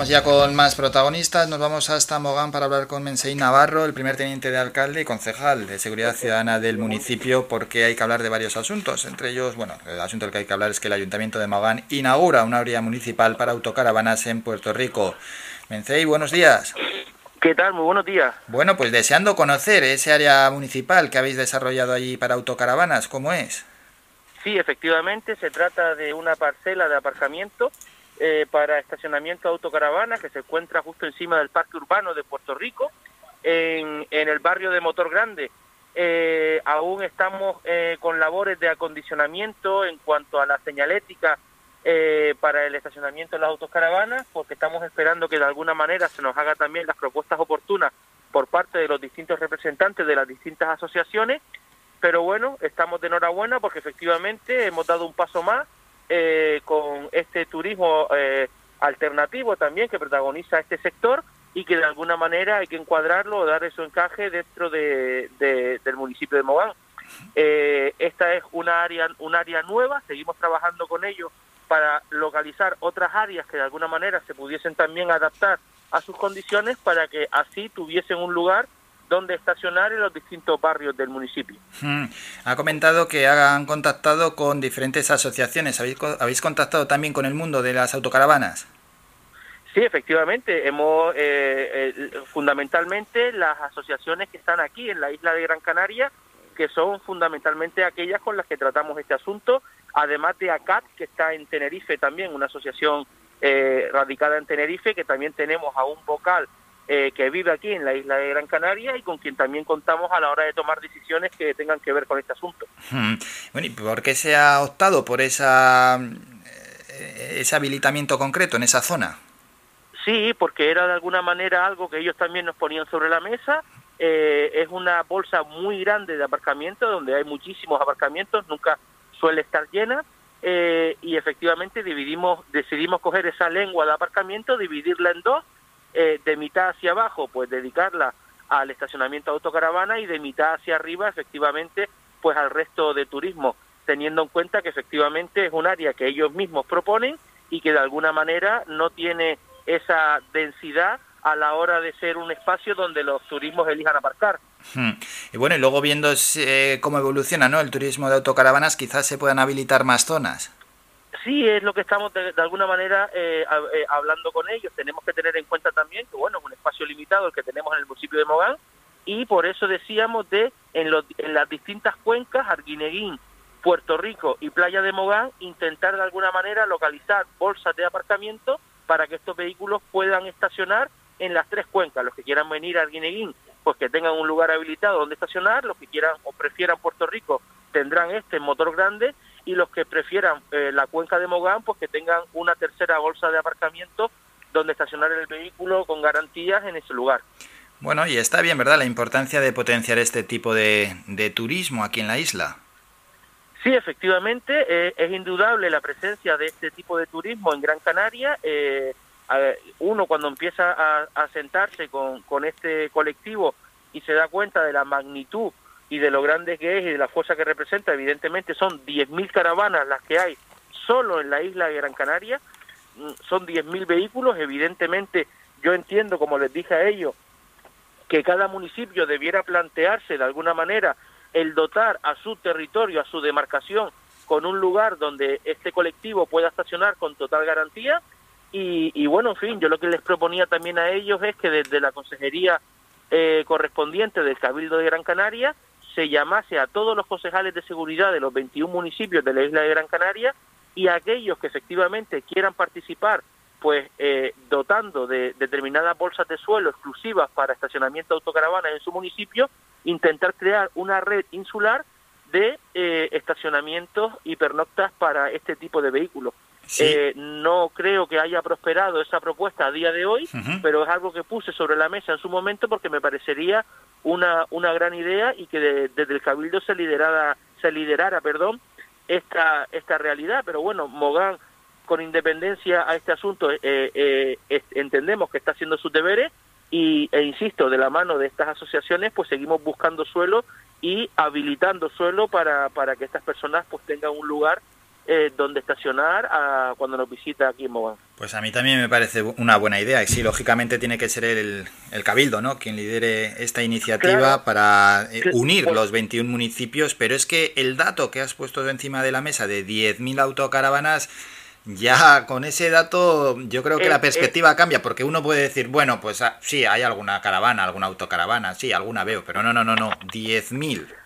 vamos ya con más protagonistas. Nos vamos hasta Mogán para hablar con Mensei Navarro, el primer teniente de alcalde y concejal de Seguridad Ciudadana del municipio, porque hay que hablar de varios asuntos. Entre ellos, bueno, el asunto del que hay que hablar es que el Ayuntamiento de Mogán inaugura una área municipal para autocaravanas en Puerto Rico. Mensei, buenos días. ¿Qué tal? Muy buenos días. Bueno, pues deseando conocer ese área municipal que habéis desarrollado allí para autocaravanas, ¿cómo es? Sí, efectivamente, se trata de una parcela de aparcamiento eh, para estacionamiento de autocaravanas que se encuentra justo encima del Parque Urbano de Puerto Rico, en, el barrio de Motor Grande. Eh, aún estamos eh, con labores de acondicionamiento en cuanto a la señalética para el estacionamiento de las autocaravanas, porque estamos esperando que de alguna manera se nos haga también las propuestas oportunas por parte de los distintos representantes de las distintas asociaciones. Pero bueno, estamos de enhorabuena porque efectivamente hemos dado un paso más eh, con este turismo eh, alternativo también que protagoniza este sector y que de alguna manera hay que encuadrarlo o dar su encaje dentro de, del municipio de Mogán. Eh, esta es una área, un área nueva, seguimos trabajando con ellos para localizar otras áreas que de alguna manera se pudiesen también adaptar a sus condiciones para que así tuviesen un lugar donde estacionar en los distintos barrios del municipio. Hmm. Ha comentado que han contactado con diferentes asociaciones. ¿Habéis, ¿Habéis contactado también con el mundo de las autocaravanas? Sí, efectivamente. Hemos eh, eh, fundamentalmente las asociaciones que están aquí en la isla de Gran Canaria, que son fundamentalmente aquellas con las que tratamos este asunto, además de ACAT, que está en Tenerife también, una asociación eh, radicada en Tenerife, que también tenemos a un vocal eh, que vive aquí en la isla de Gran Canaria y con quien también contamos a la hora de tomar decisiones que tengan que ver con este asunto. Bueno, ¿y por qué se ha optado por esa, eh, ese habilitamiento concreto en esa zona? Sí, porque era de alguna manera algo que ellos también nos ponían sobre la mesa. Eh, es una bolsa muy grande de aparcamiento, donde hay muchísimos aparcamientos, nunca suele estar llena. y efectivamente dividimos, decidimos coger esa lengua de aparcamiento, dividirla en dos eh, de mitad hacia abajo, pues dedicarla al estacionamiento autocaravana y de mitad hacia arriba, efectivamente, pues al resto de turismo, teniendo en cuenta que efectivamente es un área que ellos mismos proponen y que de alguna manera no tiene esa densidad a la hora de ser un espacio donde los turismos elijan aparcar. Hmm. Y bueno, y luego viendo eh, cómo evoluciona ¿no? el turismo de autocaravanas, quizás se puedan habilitar más zonas sí es lo que estamos de, alguna manera eh, eh, hablando con ellos. Tenemos que tener en cuenta también que, bueno, es un espacio limitado el que tenemos en el municipio de Mogán y por eso decíamos de en, en las distintas cuencas, Arguineguín, Puerto Rico y Playa de Mogán, intentar de alguna manera localizar bolsas de aparcamiento para que estos vehículos puedan estacionar en las tres cuencas. Los que quieran venir a Arguineguín, pues que tengan un lugar habilitado donde estacionar, los que quieran o prefieran Puerto Rico tendrán este motor grande y los que prefieran eh, la cuenca de Mogán, pues que tengan una tercera bolsa de aparcamiento donde estacionar el vehículo con garantías en ese lugar. Bueno, y está bien, ¿verdad?, la importancia de potenciar este tipo de, turismo aquí en la isla. Sí, efectivamente, eh, es indudable la presencia de este tipo de turismo en Gran Canaria. Eh, uno cuando empieza a, a sentarse con, con este colectivo y se da cuenta de la magnitud y de lo grande que es y de la fuerza que representa, evidentemente son 10.000 caravanas las que hay solo en la isla de Gran Canaria, mm, son 10.000 vehículos, evidentemente yo entiendo, como les dije a ellos, que cada municipio debiera plantearse de alguna manera el dotar a su territorio, a su demarcación, con un lugar donde este colectivo pueda estacionar con total garantía. Y, y bueno, en fin, yo lo que les proponía también a ellos es que desde la consejería eh, correspondiente del Cabildo de Gran Canaria se llamase a todos los concejales de seguridad de los 21 municipios de la isla de Gran Canaria y a aquellos que efectivamente quieran participar, pues eh, dotando de determinadas bolsas de suelo exclusivas para estacionamiento de autocaravanas en su municipio, intentar crear una red insular de eh, estacionamientos y pernoctas para este tipo de vehículos. Eh, no creo que haya prosperado esa propuesta a día de hoy, pero es algo que puse sobre la mesa en su momento porque me parecería una, una gran idea y que desde el Cabildo se liderara, se liderara perdón, esta, esta realidad. Pero bueno, Mogán, con independencia a este asunto, eh, eh, entendemos que está haciendo sus deberes y, e insisto, de la mano de estas asociaciones, pues seguimos buscando suelo y habilitando suelo para, para que estas personas pues tengan un lugar eh, donde estacionar a, cuando nos visita aquí en Mogán. Pues a mí también me parece una buena idea. Y sí, lógicamente tiene que ser el, el Cabildo, ¿no? Quien lidere esta iniciativa para eh, unir pues los 21 municipios. Pero es que el dato que has puesto encima de la mesa de 10.000 autocaravanas ya con ese dato yo creo que la perspectiva cambia, porque uno puede decir, bueno, pues ah, sí, hay alguna caravana, alguna autocaravana, sí, alguna veo, pero no, no, no, no, 10.000.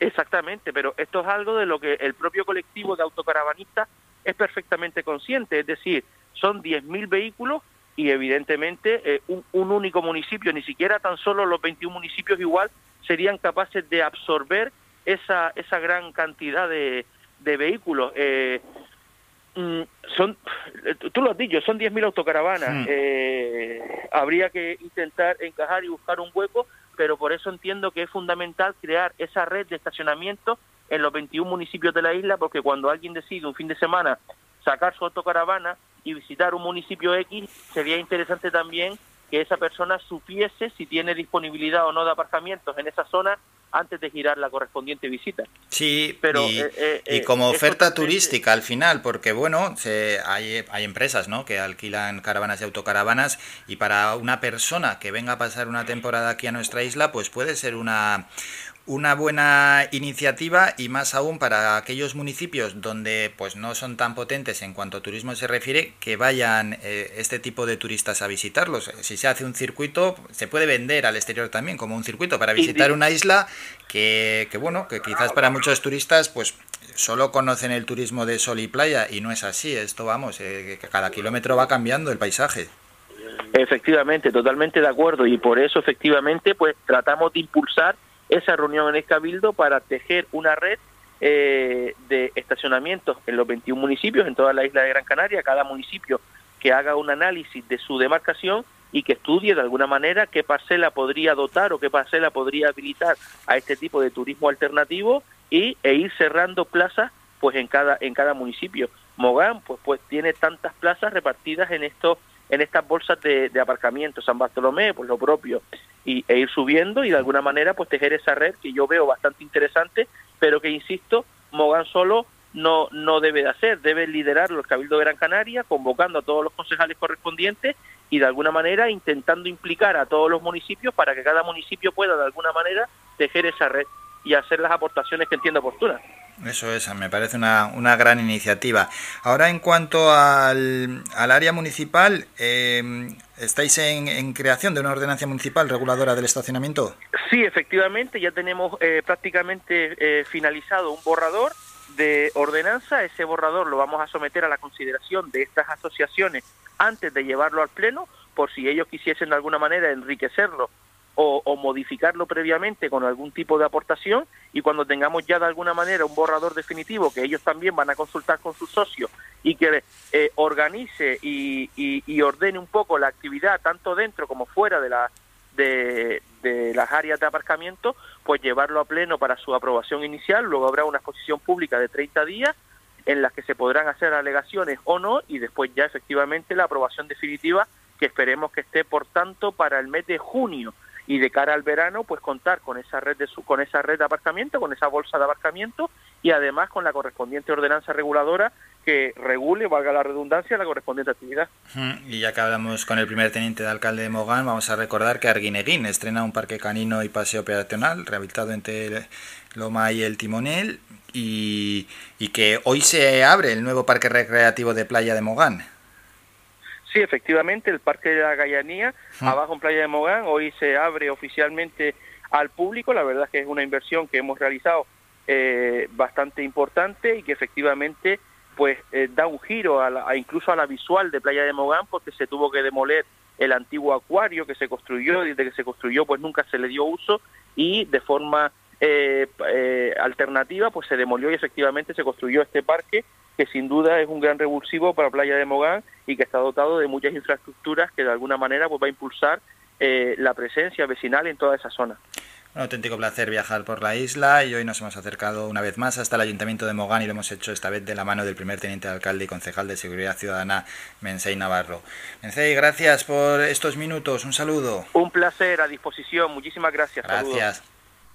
Exactamente, pero esto es algo de lo que el propio colectivo de autocaravanistas es perfectamente consciente, es decir, son 10.000 vehículos y evidentemente eh, un, único municipio, ni siquiera tan solo los 21 municipios igual, serían capaces de absorber esa, esa gran cantidad de, de vehículos. Eh, Mm, son, tú lo has dicho, son 10.000 autocaravanas. Eh, habría que intentar encajar y buscar un hueco, pero por eso entiendo que es fundamental crear esa red de estacionamiento en los 21 municipios de la isla, porque cuando alguien decide un fin de semana sacar su autocaravana y visitar un municipio X, sería interesante también que esa persona supiese si tiene disponibilidad o no de aparcamientos en esa zona antes de girar la correspondiente visita. Sí, pero y, eh, eh, eh, como oferta turística al final, porque bueno, se, hay, hay empresas ¿no? que alquilan caravanas y autocaravanas y para una persona que venga a pasar una temporada aquí a nuestra isla, pues puede ser una, una buena iniciativa y más aún para aquellos municipios donde pues no son tan potentes en cuanto a turismo se refiere que vayan eh, este tipo de turistas a visitarlos. Si se hace un circuito se puede vender al exterior también como un circuito para visitar una isla que, que bueno que quizás para muchos turistas pues solo conocen el turismo de sol y playa y no es así. Esto vamos eh, que cada kilómetro va cambiando el paisaje. Efectivamente totalmente de acuerdo. Y por eso efectivamente pues tratamos de impulsar esa reunión en el Cabildo para tejer una red eh, de estacionamientos en los 21 municipios, en toda la isla de Gran Canaria, cada municipio que haga un análisis de su demarcación y que estudie de alguna manera qué parcela podría dotar o qué parcela podría habilitar a este tipo de turismo alternativo y e ir cerrando plazas pues en cada en cada municipio. Mogán pues pues tiene tantas plazas repartidas en estos en estas bolsas de, de aparcamiento, San Bartolomé pues lo propio, y, e ir subiendo y de alguna manera pues tejer esa red que yo veo bastante interesante, pero que insisto, Mogán solo no, no debe de hacer, debe liderar los Cabildo de Gran Canaria, convocando a todos los concejales correspondientes y de alguna manera intentando implicar a todos los municipios para que cada municipio pueda de alguna manera tejer esa red y hacer las aportaciones que entienda oportunas. Eso es, me parece una, una gran iniciativa. Ahora, en cuanto al, al área municipal, eh, ¿estáis en, creación de una ordenancia municipal reguladora del estacionamiento? Sí, efectivamente, ya tenemos eh, prácticamente eh, finalizado un borrador de ordenanza. Ese borrador lo vamos a someter a la consideración de estas asociaciones antes de llevarlo al Pleno, por si ellos quisiesen de alguna manera enriquecerlo o, modificarlo previamente con algún tipo de aportación y cuando tengamos ya de alguna manera un borrador definitivo que ellos también van a consultar con sus socios y que eh, organice y, y, ordene un poco la actividad tanto dentro como fuera de, la, de, las áreas de aparcamiento, pues llevarlo a pleno para su aprobación inicial, luego habrá una exposición pública de 30 días en las que se podrán hacer alegaciones o no y después ya efectivamente la aprobación definitiva que esperemos que esté por tanto para el mes de junio y de cara al verano pues contar con esa red de su, con esa red de aparcamiento, con esa bolsa de aparcamiento y además con la correspondiente ordenanza reguladora que regule, valga la redundancia, la correspondiente actividad. Y ya que hablamos con el primer teniente de alcalde de Mogán, vamos a recordar que Arguineguín estrena un parque canino y paseo peatonal rehabilitado entre Loma y el Timonel y, y que hoy se abre el nuevo parque recreativo de playa de Mogán. Sí, efectivamente, el Parque de la Gallanía, abajo en Playa de Mogán, hoy se abre oficialmente al público. La verdad es que es una inversión que hemos realizado eh, bastante importante y que efectivamente pues eh, da un giro a, incluso a la visual de Playa de Mogán porque se tuvo que demoler el antiguo acuario que se construyó, desde que se construyó pues nunca se le dio uso y de forma eh, eh, alternativa pues se demolió y efectivamente se construyó este parque que sin duda es un gran revulsivo para Playa de Mogán y que está dotado de muchas infraestructuras que de alguna manera pues, va a impulsar eh, la presencia vecinal en toda esa zona. Un auténtico placer viajar por la isla y hoy nos hemos acercado una vez más hasta el Ayuntamiento de Mogán y lo hemos hecho esta vez de la mano del primer teniente de alcalde y concejal de Seguridad Ciudadana, Mensei Navarro. Mensei, gracias por estos minutos. Un saludo. Un placer, a disposición. Muchísimas gracias. Gracias.